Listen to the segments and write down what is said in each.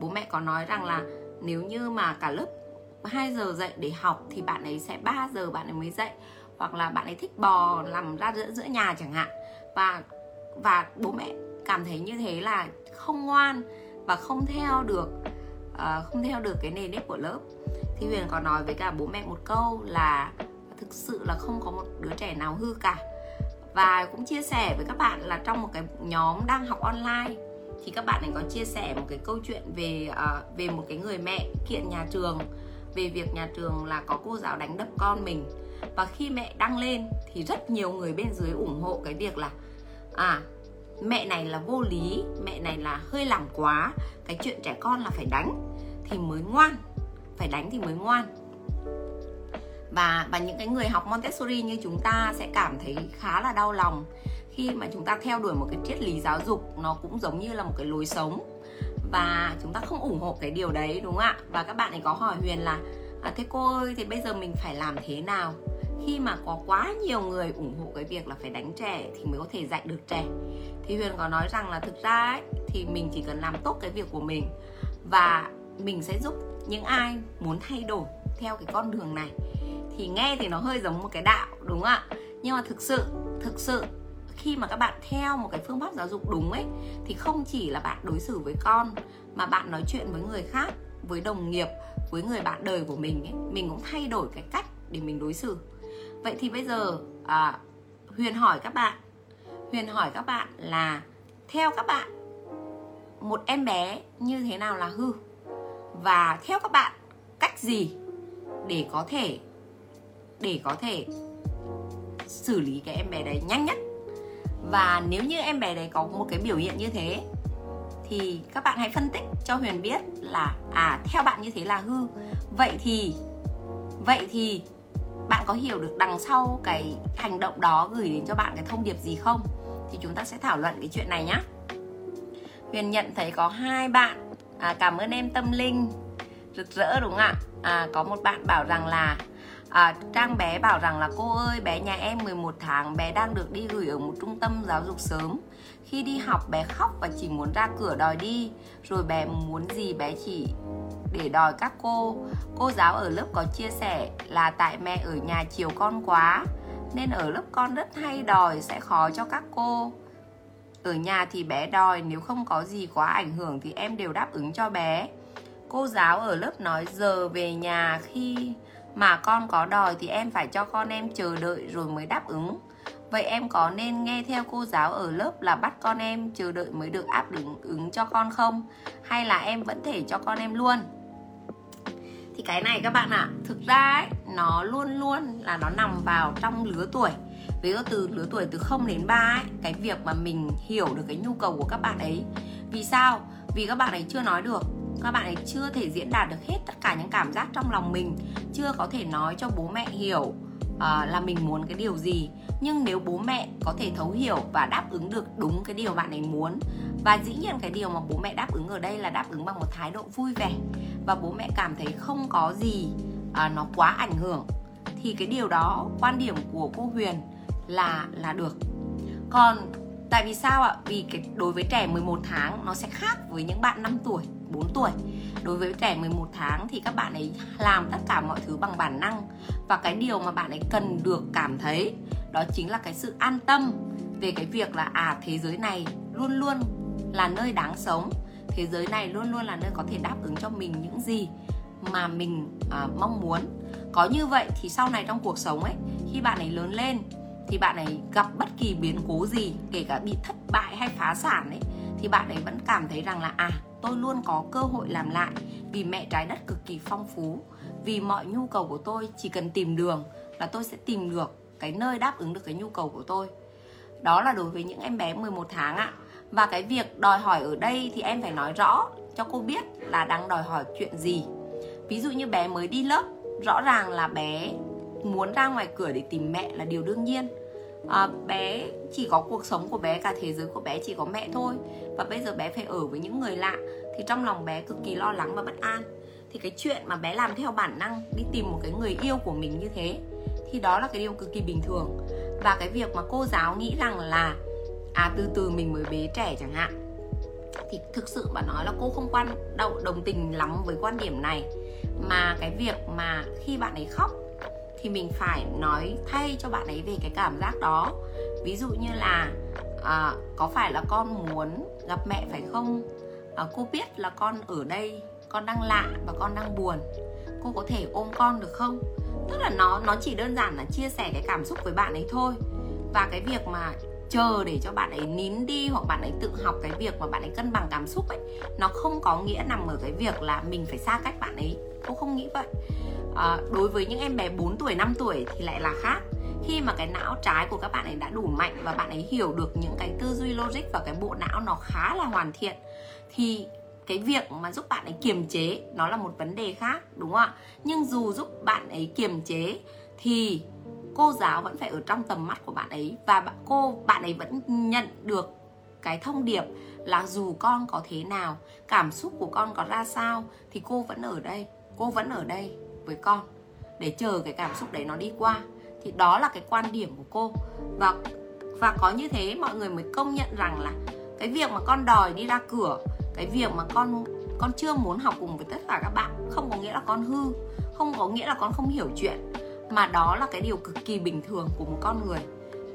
bố mẹ có nói rằng là nếu như mà cả lớp 2 giờ dậy để học thì bạn ấy sẽ 3 giờ bạn ấy mới dậy. Hoặc là bạn ấy thích bò nằm ra giữa giữa nhà chẳng hạn. Và và bố mẹ cảm thấy như thế là không ngoan và không theo được uh, không theo được cái nền nếp của lớp. Thì huyền có nói với cả bố mẹ một câu là thực sự là không có một đứa trẻ nào hư cả. Và cũng chia sẻ với các bạn là trong một cái nhóm đang học online thì các bạn ấy có chia sẻ một cái câu chuyện về uh, về một cái người mẹ kiện nhà trường về việc nhà trường là có cô giáo đánh đập con mình. Và khi mẹ đăng lên thì rất nhiều người bên dưới ủng hộ cái việc là à mẹ này là vô lý mẹ này là hơi làm quá cái chuyện trẻ con là phải đánh thì mới ngoan phải đánh thì mới ngoan. Và và những cái người học Montessori như chúng ta sẽ cảm thấy khá là đau lòng khi mà chúng ta theo đuổi một cái triết lý giáo dục nó cũng giống như là một cái lối sống. Và chúng ta không ủng hộ cái điều đấy đúng không ạ? Và các bạn ấy có hỏi huyền là à, thế cô ơi thì bây giờ mình phải làm thế nào? Khi mà có quá nhiều người ủng hộ cái việc là phải đánh trẻ thì mới có thể dạy được trẻ. Thì huyền có nói rằng là thực ra ấy, thì mình chỉ cần làm tốt cái việc của mình và mình sẽ giúp những ai muốn thay đổi theo cái con đường này. Thì nghe thì nó hơi giống một cái đạo đúng không ạ? Nhưng mà thực sự thực sự khi mà các bạn theo một cái phương pháp giáo dục đúng ấy thì không chỉ là bạn đối xử với con mà bạn nói chuyện với người khác với đồng nghiệp với người bạn đời của mình ấy mình cũng thay đổi cái cách để mình đối xử. Vậy thì bây giờ à, huyền hỏi các bạn huyền hỏi các bạn là theo các bạn một em bé như thế nào là hư? Và theo các bạn cách gì để có thể để có thể xử lý cái em bé đấy nhanh nhất? Và nếu như em bé đấy có một cái biểu hiện như thế thì các bạn hãy phân tích cho huyền biết là à theo bạn như thế là hư. Vậy thì vậy thì bạn có hiểu được đằng sau cái hành động đó gửi đến cho bạn cái thông điệp gì không? Thì chúng ta sẽ thảo luận cái chuyện này nhé huyền nhận thấy có hai bạn à, cảm ơn em tâm linh rực rỡ đúng không ạ? À, có một bạn bảo rằng là à, Trang bé bảo rằng là cô ơi bé nhà em 11 tháng bé đang được đi gửi ở một trung tâm giáo dục sớm. Khi đi học bé khóc và chỉ muốn ra cửa đòi đi. Rồi bé muốn gì bé chỉ để đòi các cô. Cô giáo ở lớp có chia sẻ là tại mẹ ở nhà chiều con quá nên ở lớp con rất hay đòi sẽ khó cho các cô. Ở nhà thì bé đòi nếu không có gì quá ảnh hưởng thì em đều đáp ứng cho bé. Cô giáo ở lớp nói giờ về nhà khi mà con có đòi thì em phải cho con em chờ đợi rồi mới đáp ứng. Vậy em có nên nghe theo cô giáo ở lớp là bắt con em chờ đợi mới được áp ứng ứng cho con không? Hay là em vẫn thể cho con em luôn? Thì cái này các bạn ạ à, thực ra ấy, nó luôn luôn là nó nằm vào trong lứa tuổi. Ví dụ từ lứa tuổi từ 0 đến 3 ấy, cái việc mà mình hiểu được cái nhu cầu của các bạn ấy. Vì sao? Vì các bạn ấy chưa nói được các bạn ấy chưa thể diễn đạt được hết tất cả những cảm giác trong lòng mình chưa có thể nói cho bố mẹ hiểu uh, là mình muốn cái điều gì. Nhưng nếu bố mẹ có thể thấu hiểu và đáp ứng được đúng cái điều bạn ấy muốn và dĩ nhiên cái điều mà bố mẹ đáp ứng ở đây là đáp ứng bằng một thái độ vui vẻ và bố mẹ cảm thấy không có gì uh, nó quá ảnh hưởng thì cái điều đó quan điểm của cô Huyền là là được. Còn tại vì sao ạ? Vì cái đối với trẻ 11 tháng nó sẽ khác với những bạn 5 tuổi. 4 tuổi. Đối với trẻ 11 tháng thì các bạn ấy làm tất cả mọi thứ bằng bản năng. Và cái điều mà bạn ấy cần được cảm thấy đó chính là cái sự an tâm về cái việc là à thế giới này luôn luôn là nơi đáng sống. Thế giới này luôn luôn là nơi có thể đáp ứng cho mình những gì mà mình à, mong muốn. Có như vậy thì sau này trong cuộc sống ấy khi bạn ấy lớn lên thì bạn ấy gặp bất kỳ biến cố gì kể cả bị thất bại hay phá sản ấy thì bạn ấy vẫn cảm thấy rằng là à tôi luôn có cơ hội làm lại vì mẹ trái đất cực kỳ phong phú. Vì mọi nhu cầu của tôi chỉ cần tìm đường là tôi sẽ tìm được cái nơi đáp ứng được cái nhu cầu của tôi. Đó là đối với những em bé 11 tháng ạ. Và cái việc đòi hỏi ở đây thì em phải nói rõ cho cô biết là đang đòi hỏi chuyện gì. Ví dụ như bé mới đi lớp, rõ ràng là bé muốn ra ngoài cửa để tìm mẹ là điều đương nhiên à, bé chỉ có cuộc sống của bé cả thế giới của bé chỉ có mẹ thôi. Và bây giờ bé phải ở với những người lạ thì trong lòng bé cực kỳ lo lắng và bất an. Thì cái chuyện mà bé làm theo bản năng đi tìm một cái người yêu của mình như thế thì đó là cái điều cực kỳ bình thường. Và cái việc mà cô giáo nghĩ rằng là à từ từ mình mới bế trẻ chẳng hạn thì thực sự mà nói là cô không quan đồng, đồng tình lắm với quan điểm này. Mà cái việc mà khi bạn ấy khóc thì mình phải nói thay cho bạn ấy về cái cảm giác đó. Ví dụ như là à, có phải là con muốn gặp mẹ phải không? À, cô biết là con ở đây con đang lạ và con đang buồn. Cô có thể ôm con được không? Tức là nó nó chỉ đơn giản là chia sẻ cái cảm xúc với bạn ấy thôi. Và cái việc mà chờ để cho bạn ấy nín đi hoặc bạn ấy tự học cái việc mà bạn ấy cân bằng cảm xúc ấy nó không có nghĩa nằm ở cái việc là mình phải xa cách bạn ấy. Cô không nghĩ vậy à, đối với những em bé 4 tuổi 5 tuổi thì lại là khác. Khi mà cái não trái của các bạn ấy đã đủ mạnh và bạn ấy hiểu được những cái tư duy logic và cái bộ não nó khá là hoàn thiện thì cái việc mà giúp bạn ấy kiềm chế nó là một vấn đề khác đúng không ạ? Nhưng dù giúp bạn ấy kiềm chế thì cô giáo vẫn phải ở trong tầm mắt của bạn ấy và cô bạn ấy vẫn nhận được cái thông điệp là dù con có thế nào cảm xúc của con có ra sao thì cô vẫn ở đây cô vẫn ở đây với con, để chờ cái cảm xúc đấy nó đi qua. Thì đó là cái quan điểm của cô. Và và có như thế, mọi người mới công nhận rằng là cái việc mà con đòi đi ra cửa, cái việc mà con con chưa muốn học cùng với tất cả các bạn, không có nghĩa là con hư, không có nghĩa là con không hiểu chuyện, mà đó là cái điều cực kỳ bình thường của một con người.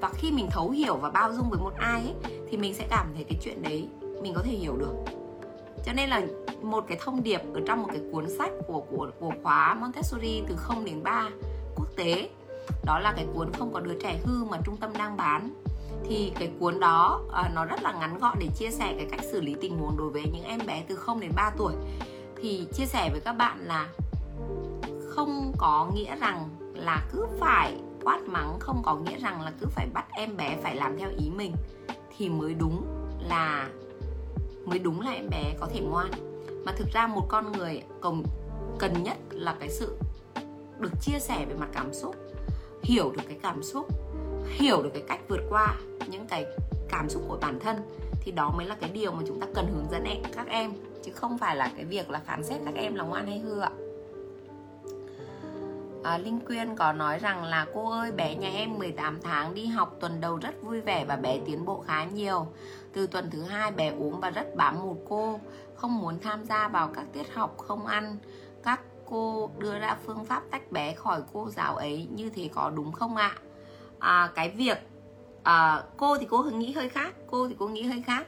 Và khi mình thấu hiểu và bao dung với một ai ấy, thì mình sẽ cảm thấy cái chuyện đấy mình có thể hiểu được cho nên là một cái thông điệp ở trong một cái cuốn sách của của của khóa Montessori từ 0 đến 3 quốc tế đó là cái cuốn không có đứa trẻ hư mà trung tâm đang bán. Thì cái cuốn đó à, nó rất là ngắn gọn để chia sẻ cái cách xử lý tình huống đối với những em bé từ 0 đến 3 tuổi. Thì chia sẻ với các bạn là không có nghĩa rằng là cứ phải quát mắng không có nghĩa rằng là cứ phải bắt em bé phải làm theo ý mình thì mới đúng là mới đúng là em bé có thể ngoan. Mà thực ra một con người cần cần nhất là cái sự được chia sẻ về mặt cảm xúc hiểu được cái cảm xúc hiểu được cái cách vượt qua những cái cảm xúc của bản thân thì đó mới là cái điều mà chúng ta cần hướng dẫn em, các em chứ không phải là cái việc là phán xét các em là ngoan hay hư ạ. À, Linh Quyên có nói rằng là cô ơi bé nhà em 18 tháng đi học tuần đầu rất vui vẻ và bé tiến bộ khá nhiều từ tuần thứ hai bé ốm và rất bám một cô không muốn tham gia vào các tiết học không ăn. Các cô đưa ra phương pháp tách bé khỏi cô giáo ấy như thế có đúng không ạ? À, cái việc à, cô thì cô nghĩ hơi khác cô thì cô nghĩ hơi khác.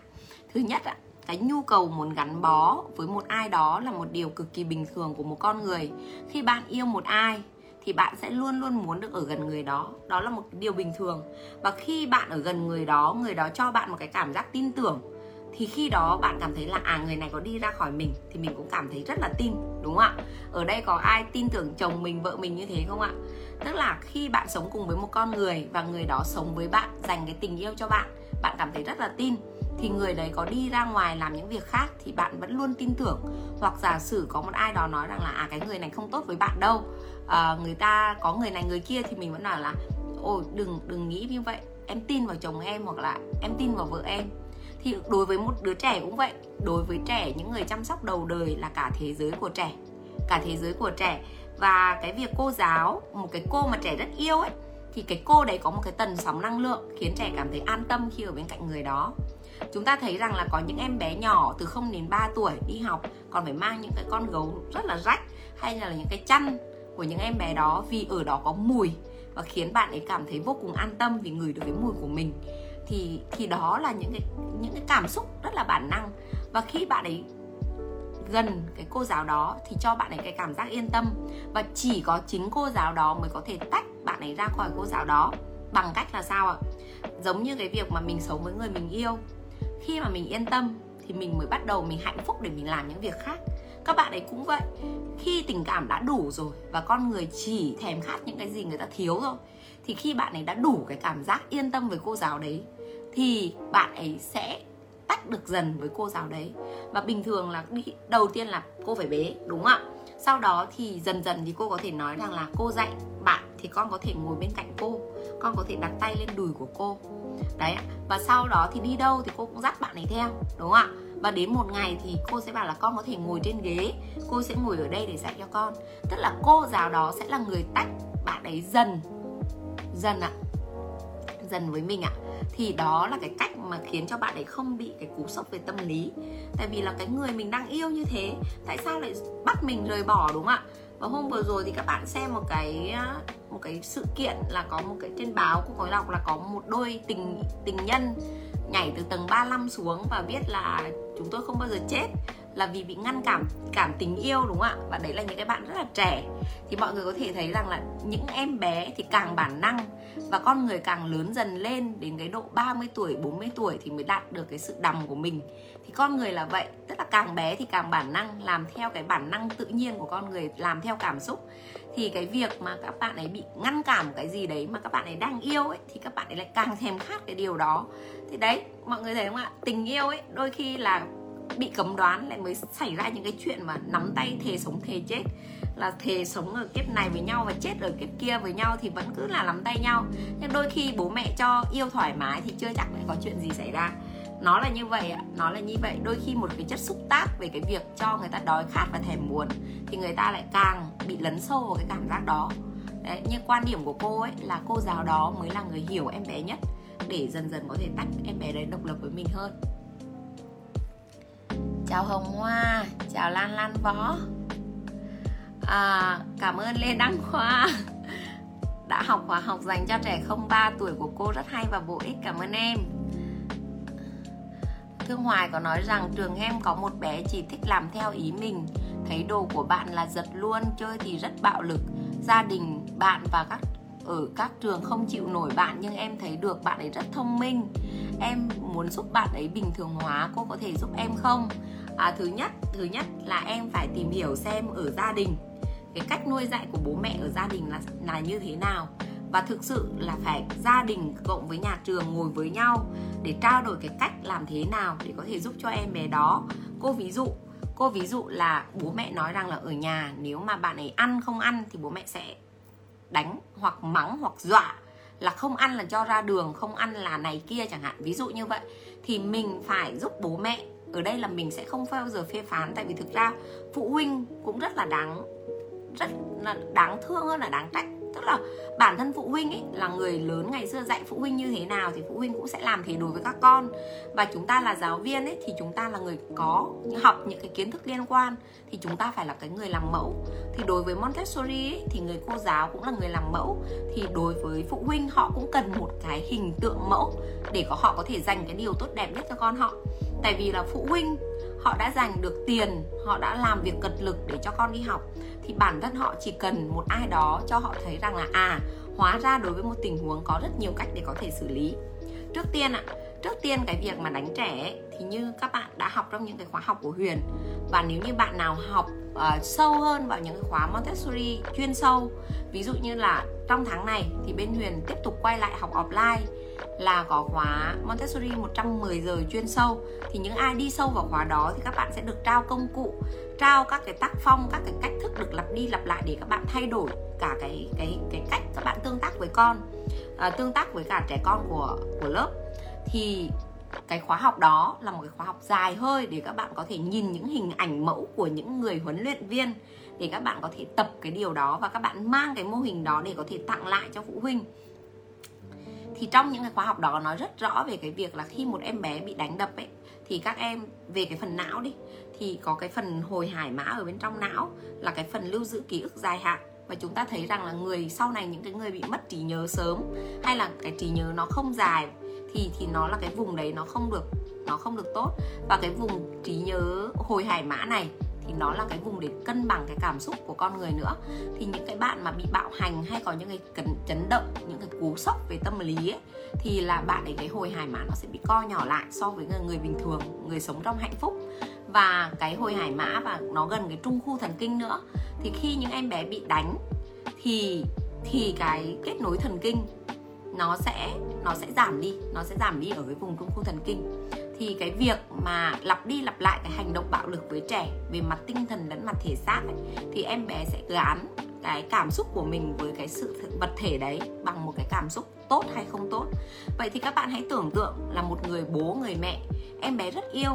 Thứ nhất ạ cái nhu cầu muốn gắn bó với một ai đó là một điều cực kỳ bình thường của một con người. Khi bạn yêu một ai thì bạn sẽ luôn luôn muốn được ở gần người đó. Đó là một điều bình thường. Và khi bạn ở gần người đó người đó cho bạn một cái cảm giác tin tưởng, thì khi đó bạn cảm thấy là à người này có đi ra khỏi mình, thì mình cũng cảm thấy rất là tin, đúng không ạ? Ở đây có ai tin tưởng chồng mình, vợ mình như thế không ạ? Tức là khi bạn sống cùng với một con người và người đó sống với bạn, dành cái tình yêu cho bạn bạn cảm thấy rất là tin, thì người đấy có đi ra ngoài làm những việc khác thì bạn vẫn luôn tin tưởng. Hoặc giả sử có một ai đó nói rằng là à cái người này không tốt với bạn đâu uh, người ta có người này người kia thì mình vẫn nói là ôi đừng đừng nghĩ như vậy. Em tin vào chồng em hoặc là em tin vào vợ em. Thì đối với một đứa trẻ cũng vậy. Đối với trẻ những người chăm sóc đầu đời là cả thế giới của trẻ cả thế giới của trẻ. Và cái việc cô giáo một cái cô mà trẻ rất yêu ấy thì cái cô đấy có một cái tần sóng năng lượng khiến trẻ cảm thấy an tâm khi ở bên cạnh người đó. Chúng ta thấy rằng là có những em bé nhỏ từ 0 đến 3 tuổi đi học còn phải mang những cái con gấu rất là rách hay là những cái chăn của những em bé đó vì ở đó có mùi và khiến bạn ấy cảm thấy vô cùng an tâm vì ngửi được cái mùi của mình. Thì thì đó là những cái những cái cảm xúc rất là bản năng. Và khi bạn ấy gần cái cô giáo đó thì cho bạn ấy cái cảm giác yên tâm. Và chỉ có chính cô giáo đó mới có thể tách bạn ấy ra khỏi cô giáo đó bằng cách là sao ạ? Giống như cái việc mà mình sống với người mình yêu. Khi mà mình yên tâm thì mình mới bắt đầu mình hạnh phúc để mình làm những việc khác các bạn ấy cũng vậy. Khi tình cảm đã đủ rồi và con người chỉ thèm khát những cái gì người ta thiếu rồi thì khi bạn ấy đã đủ cái cảm giác yên tâm với cô giáo đấy, thì bạn ấy sẽ tách được dần với cô giáo đấy. Và bình thường là đi, đầu tiên là cô phải bế, đúng không ạ? Sau đó thì dần dần thì cô có thể nói rằng là cô dạy bạn thì con có thể ngồi bên cạnh cô, con có thể đặt tay lên đùi của cô. Đấy và sau đó thì đi đâu thì cô cũng dắt bạn ấy theo, đúng không ạ? Và đến một ngày thì cô sẽ bảo là con có thể ngồi trên ghế. Cô sẽ ngồi ở đây để dạy cho con. Tức là cô giáo đó sẽ là người tách bạn ấy dần. Dần ạ. Dần với mình ạ. Thì đó là cái cách mà khiến cho bạn ấy không bị cái cú sốc về tâm lý. Tại vì là cái người mình đang yêu như thế, tại sao lại bắt mình rời bỏ, đúng không ạ? Và hôm vừa rồi thì các bạn xem một cái một cái sự kiện là có một cái, trên báo của có đọc là có một đôi tình tình nhân nhảy từ tầng 35 xuống và biết là chúng tôi không bao giờ chết là vì bị ngăn cảm cảm tình yêu, đúng không ạ? Và đấy là những cái bạn rất là trẻ. Thì mọi người có thể thấy rằng là những em bé thì càng bản năng và con người càng lớn dần lên đến cái độ 30 tuổi 40 tuổi thì mới đạt được cái sự đầm của mình. Thì con người là vậy, tức là càng bé thì càng bản năng, làm theo cái bản năng tự nhiên của con người, làm theo cảm xúc. Thì cái việc mà các bạn ấy bị ngăn cảm cái gì đấy mà các bạn ấy đang yêu ấy, thì các bạn ấy lại càng thèm khát cái điều đó. Thì đấy, mọi người thấy không ạ? Tình yêu ấy, đôi khi là bị cấm đoán lại mới xảy ra những cái chuyện mà nắm tay thề sống thề chết. Là thề sống ở kiếp này với nhau và chết ở kiếp kia với nhau thì vẫn cứ là nắm tay nhau. Nhưng đôi khi bố mẹ cho yêu thoải mái thì chưa chắc lại có chuyện gì xảy ra. Nó là như vậy ạ nó là như vậy. Đôi khi một cái chất xúc tác về cái việc cho người ta đói khát và thèm muốn thì người ta lại càng bị lấn sâu vào cái cảm giác đó. Đấy, như quan điểm của cô ấy là cô giáo đó mới là người hiểu em bé nhất để dần dần có thể tách em bé đấy độc lập với mình hơn chào hồng hoa chào lan lan võ à, cảm ơn lê đăng khoa đã học khóa học dành cho trẻ không 3 tuổi của cô rất hay và bổ ích cảm ơn em. Thương Hoài có nói rằng trường em có một bé chỉ thích làm theo ý mình Thấy đồ của bạn là giật luôn, chơi thì rất bạo lực. Gia đình, bạn và các ở các trường không chịu nổi bạn nhưng em thấy được bạn ấy rất thông minh. Em muốn giúp bạn ấy bình thường hóa cô có thể giúp em không? À, thứ nhất thứ nhất là em phải tìm hiểu xem ở gia đình cái cách nuôi dạy của bố mẹ ở gia đình là là như thế nào. Và thực sự là phải gia đình cộng với nhà trường ngồi với nhau để trao đổi cái cách làm thế nào để có thể giúp cho em bé đó. Cô ví dụ cô ví dụ là bố mẹ nói rằng là ở nhà nếu mà bạn ấy ăn không ăn thì bố mẹ sẽ đánh hoặc mắng hoặc dọa là không ăn là cho ra đường không ăn là này kia chẳng hạn. Ví dụ như vậy thì mình phải giúp bố mẹ ở đây là mình sẽ không bao giờ phê phán tại vì thực ra phụ huynh cũng rất là đáng rất là đáng thương hơn là đáng trách. Tức là bản thân phụ huynh ấy là người lớn ngày xưa dạy phụ huynh như thế nào thì phụ huynh cũng sẽ làm thế đối với các con. Và chúng ta là giáo viên ấy thì chúng ta là người có học những cái kiến thức liên quan thì chúng ta phải là cái người làm mẫu. Thì đối với Montessori ấy, thì người cô giáo cũng là người làm mẫu. Thì đối với phụ huynh họ cũng cần một cái hình tượng mẫu để có họ có thể dành cái điều tốt đẹp nhất cho con họ tại vì là phụ huynh họ đã dành được tiền họ đã làm việc cật lực để cho con đi học. Thì bản thân họ chỉ cần một ai đó cho họ thấy rằng là à hóa ra đối với một tình huống có rất nhiều cách để có thể xử lý. Trước tiên ạ trước tiên cái việc mà đánh trẻ ấy, thì như các bạn đã học trong những cái khóa học của Huyền. Và nếu như bạn nào học uh, sâu hơn vào những cái khóa Montessori chuyên sâu ví dụ như là trong tháng này thì bên Huyền tiếp tục quay lại học offline là có khóa Montessori 110 giờ chuyên sâu. Thì những ai đi sâu vào khóa đó thì các bạn sẽ được trao công cụ trao các cái tác phong các cái cách thức được lặp đi lặp lại để các bạn thay đổi cả cái cái cái cách các bạn tương tác với con à, tương tác với cả trẻ con của của lớp. Thì cái khóa học đó là một cái khóa học dài hơi để các bạn có thể nhìn những hình ảnh mẫu của những người huấn luyện viên để các bạn có thể tập cái điều đó và các bạn mang cái mô hình đó để có thể tặng lại cho phụ huynh thì trong những cái khóa học đó nói rất rõ về cái việc là khi một em bé bị đánh đập ấy, thì các em về cái phần não đi, thì có cái phần hồi hải mã ở bên trong não là cái phần lưu giữ ký ức dài hạn. Và chúng ta thấy rằng là người sau này những cái người bị mất trí nhớ sớm hay là cái trí nhớ nó không dài thì thì nó là cái vùng đấy nó không được, nó không được tốt. Và cái vùng trí nhớ hồi hải mã này thì nó là cái vùng để cân bằng cái cảm xúc của con người nữa. Thì những cái bạn mà bị bạo hành hay có những cái cấn chấn động những cái cú sốc về tâm lý ấy, thì là bạn ấy cái hồi hải mã nó sẽ bị co nhỏ lại so với người, người bình thường người sống trong hạnh phúc. Và cái hồi hải mã và nó gần cái trung khu thần kinh nữa. Thì khi những em bé bị đánh thì thì cái kết nối thần kinh nó sẽ nó sẽ giảm đi nó sẽ giảm đi ở cái vùng trung khu thần kinh thì cái việc mà lặp đi lặp lại cái hành động bạo lực với trẻ về mặt tinh thần lẫn mặt thể xác ấy, thì em bé sẽ gán cái cảm xúc của mình với cái sự vật thể đấy bằng một cái cảm xúc tốt hay không tốt. Vậy thì các bạn hãy tưởng tượng là một người bố người mẹ em bé rất yêu.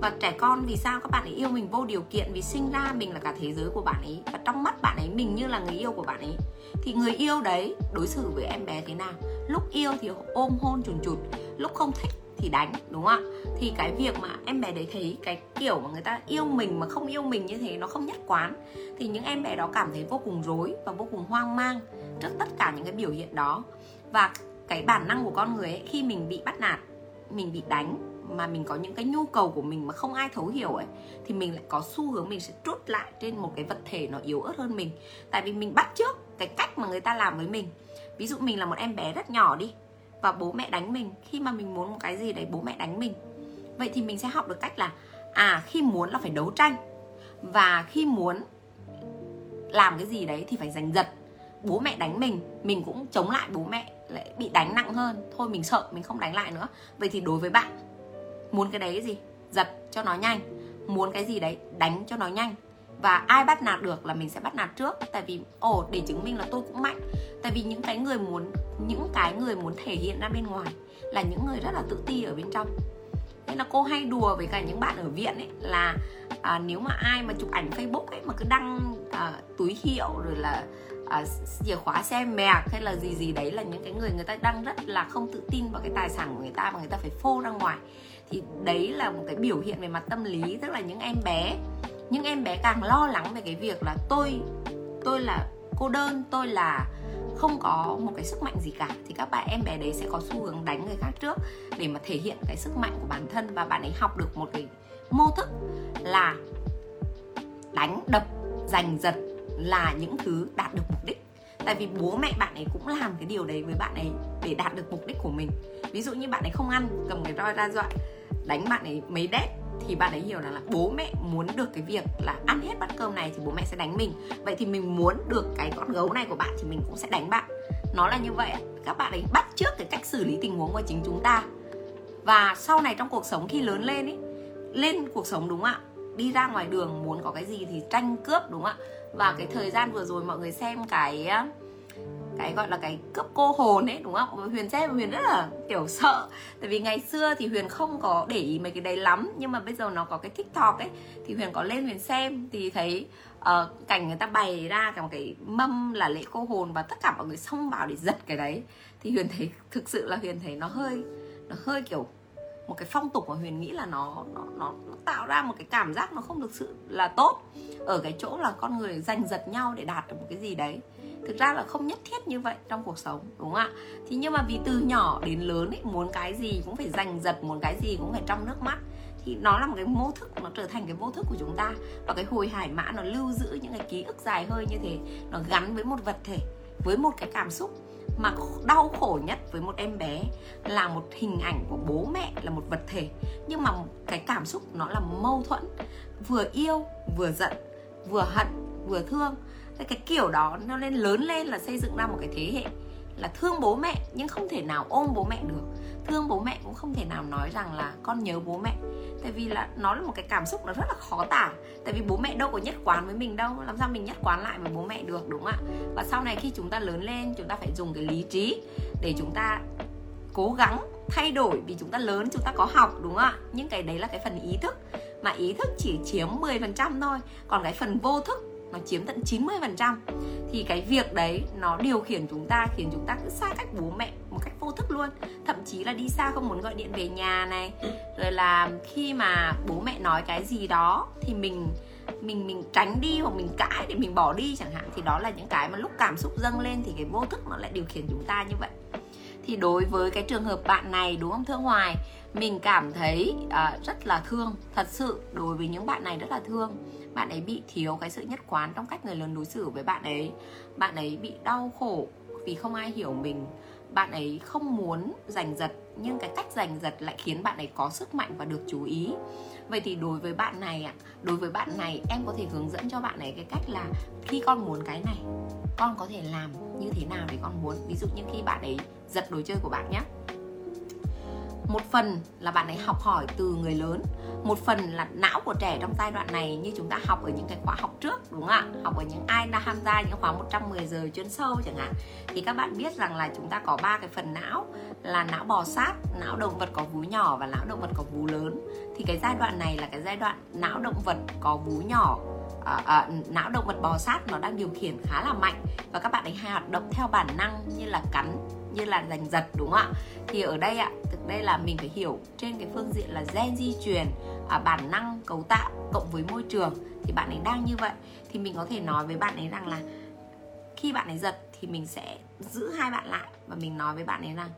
Và trẻ con vì sao các bạn ấy yêu mình vô điều kiện? Vì sinh ra mình là cả thế giới của bạn ấy và trong mắt bạn ấy mình như là người yêu của bạn ấy. Thì người yêu đấy đối xử với em bé thế nào? Lúc yêu thì ôm hôn chùn chụt lúc không thích thì đánh đúng không ạ? Thì cái việc mà em bé đấy thấy cái kiểu mà người ta yêu mình mà không yêu mình như thế nó không nhất quán. Thì những em bé đó cảm thấy vô cùng rối và vô cùng hoang mang trước tất cả những cái biểu hiện đó. Và cái bản năng của con người ấy, khi mình bị bắt nạt mình bị đánh mà mình có những cái nhu cầu của mình mà không ai thấu hiểu ấy thì mình lại có xu hướng mình sẽ trút lại trên một cái vật thể nó yếu ớt hơn mình. Tại vì mình bắt trước cái cách mà người ta làm với mình. Ví dụ mình là một em bé rất nhỏ đi và bố mẹ đánh mình. Khi mà mình muốn một cái gì đấy, bố mẹ đánh mình. Vậy thì mình sẽ học được cách là à khi muốn là phải đấu tranh. Và khi muốn làm cái gì đấy thì phải giành giật. Bố mẹ đánh mình mình cũng chống lại bố mẹ, lại bị đánh nặng hơn. Thôi mình sợ, mình không đánh lại nữa. Vậy thì đối với bạn, muốn cái đấy cái gì? Giật cho nó nhanh. Muốn cái gì đấy, đánh cho nó nhanh và ai bắt nạt được là mình sẽ bắt nạt trước. Tại vì ồ để chứng minh là tôi cũng mạnh. Tại vì những cái người muốn những cái người muốn thể hiện ra bên ngoài là những người rất là tự ti ở bên trong. Nên là cô hay đùa với cả những bạn ở viện ấy là à, nếu mà ai mà chụp ảnh facebook ấy mà cứ đăng à, túi hiệu rồi là à, chìa khóa xe mẹc hay là gì gì đấy là những cái người người ta đang rất là không tự tin vào cái tài sản của người ta và người ta phải phô ra ngoài. Thì đấy là một cái biểu hiện về mặt tâm lý. Tức là những em bé nhưng em bé càng lo lắng về cái việc là tôi tôi là cô đơn, tôi là không có một cái sức mạnh gì cả. Thì các bạn, em bé đấy sẽ có xu hướng đánh người khác trước để mà thể hiện cái sức mạnh của bản thân và bạn ấy học được một cái mô thức là đánh, đập, giành giật là những thứ đạt được mục đích. Tại vì bố mẹ bạn ấy cũng làm cái điều đấy với bạn ấy để đạt được mục đích của mình. Ví dụ như bạn ấy không ăn, cầm cái roi ra dọa, đánh bạn ấy mấy đét thì bạn ấy hiểu rằng là bố mẹ muốn được cái việc là ăn hết bát cơm này thì bố mẹ sẽ đánh mình. Vậy thì mình muốn được cái con gấu này của bạn thì mình cũng sẽ đánh bạn. Nó là như vậy. Các bạn ấy bắt trước cái cách xử lý tình huống của chính chúng ta. Và sau này trong cuộc sống khi lớn lên ấy lên cuộc sống đúng không ạ? Đi ra ngoài đường muốn có cái gì thì tranh cướp đúng không ạ? Và cái thời gian vừa rồi mọi người xem cái cái gọi là cái cướp cô hồn ấy đúng không? Huyền xem huyền rất là kiểu sợ. Tại vì ngày xưa thì huyền không có để ý mấy cái đấy lắm nhưng mà bây giờ nó có cái tiktok ấy thì huyền có lên huyền xem thì thấy uh, cảnh người ta bày ra cả một cái mâm là lễ cô hồn và tất cả mọi người xông vào để giật cái đấy. Thì huyền thấy thực sự là huyền thấy nó hơi nó hơi kiểu một cái phong tục mà huyền nghĩ là nó nó nó, nó tạo ra một cái cảm giác nó không thực sự là tốt. Ở cái chỗ là con người giành giật nhau để đạt được một cái gì đấy thực ra là không nhất thiết như vậy trong cuộc sống, đúng không ạ? Thì nhưng mà vì từ nhỏ đến lớn ấy, muốn cái gì cũng phải giành giật, muốn cái gì cũng phải trong nước mắt. Thì nó là một cái mô thức, nó trở thành cái vô thức của chúng ta. Và cái hồi hải mã nó lưu giữ những cái ký ức dài hơi như thế, nó gắn với một vật thể, với một cái cảm xúc. Mà đau khổ nhất với một em bé là một hình ảnh của bố mẹ là một vật thể. Nhưng mà cái cảm xúc nó là mâu thuẫn, vừa yêu, vừa giận, vừa hận, vừa thương thế cái kiểu đó nó nên lớn lên là xây dựng ra một cái thế hệ là thương bố mẹ, nhưng không thể nào ôm bố mẹ được. Thương bố mẹ cũng không thể nào nói rằng là con nhớ bố mẹ. Tại vì là nó là một cái cảm xúc nó rất là khó tả. Tại vì bố mẹ đâu có nhất quán với mình đâu, làm sao mình nhất quán lại với bố mẹ được, đúng không ạ? Và sau này khi chúng ta lớn lên, chúng ta phải dùng cái lý trí để chúng ta cố gắng thay đổi vì chúng ta lớn, chúng ta có học, đúng không ạ? Nhưng cái đấy là cái phần ý thức. Mà ý thức chỉ chiếm 10% thôi, còn cái phần vô thức nó chiếm tận 90% thì cái việc đấy nó điều khiển chúng ta khiến chúng ta cứ xa cách bố mẹ một cách vô thức luôn. Thậm chí là đi xa không muốn gọi điện về nhà này. Rồi là khi mà bố mẹ nói cái gì đó thì mình mình mình tránh đi hoặc mình cãi để mình bỏ đi chẳng hạn. Thì đó là những cái mà lúc cảm xúc dâng lên thì cái vô thức nó lại điều khiển chúng ta như vậy. Thì đối với cái trường hợp bạn này đúng không thương hoài? Mình cảm thấy uh, rất là thương thật sự đối với những bạn này rất là thương bạn ấy bị thiếu cái sự nhất quán trong cách người lớn đối xử với bạn ấy. Bạn ấy bị đau khổ vì không ai hiểu mình. Bạn ấy không muốn giành giật, nhưng cái cách giành giật lại khiến bạn ấy có sức mạnh và được chú ý. Vậy thì đối với bạn này ạ, đối với bạn này, em có thể hướng dẫn cho bạn ấy cái cách là khi con muốn cái này, con có thể làm như thế nào để con muốn. Ví dụ như khi bạn ấy giật đồ chơi của bạn nhé một phần là bạn ấy học hỏi từ người lớn một phần là não của trẻ trong giai đoạn này như chúng ta học ở những cái khóa học trước đúng không ạ? Học ở những ai đã tham gia những khóa 110 giờ chuyên sâu chẳng hạn. Thì các bạn biết rằng là chúng ta có ba cái phần não là não bò sát não động vật có vú nhỏ và não động vật có vú lớn. Thì cái giai đoạn này là cái giai đoạn não động vật có vú nhỏ à, à, não động vật bò sát nó đang điều khiển khá là mạnh và các bạn ấy hoạt động theo bản năng như là cắn như là giành giật đúng không ạ? Thì ở đây ạ thực đây là mình phải hiểu trên cái phương diện là gen di truyền à, bản năng cấu tạo cộng với môi trường. Thì bạn ấy đang như vậy. Thì mình có thể nói với bạn ấy rằng là khi bạn ấy giật thì mình sẽ giữ hai bạn lại và mình nói với bạn ấy rằng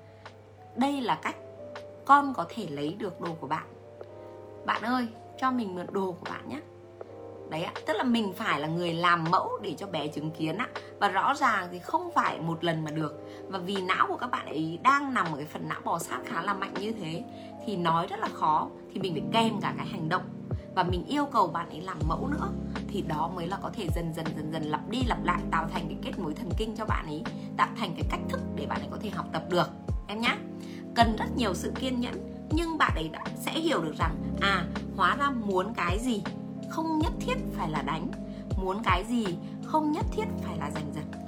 đây là cách con có thể lấy được đồ của bạn. Bạn ơi cho mình mượn đồ của bạn nhé đấy ạ, tức là mình phải là người làm mẫu để cho bé chứng kiến á và rõ ràng thì không phải một lần mà được. Và vì não của các bạn ấy đang nằm ở cái phần não bò sát khá là mạnh như thế, thì nói rất là khó, thì mình phải kèm cả cái hành động. Và mình yêu cầu bạn ấy làm mẫu nữa, thì đó mới là có thể dần dần dần dần lặp đi lặp lại, tạo thành cái kết nối thần kinh cho bạn ấy, tạo thành cái cách thức để bạn ấy có thể học tập được. Em nhé cần rất nhiều sự kiên nhẫn, nhưng bạn ấy đã sẽ hiểu được rằng à hóa ra muốn cái gì? Không nhất thiết phải là đánh. Muốn cái gì không nhất thiết phải là giành giật.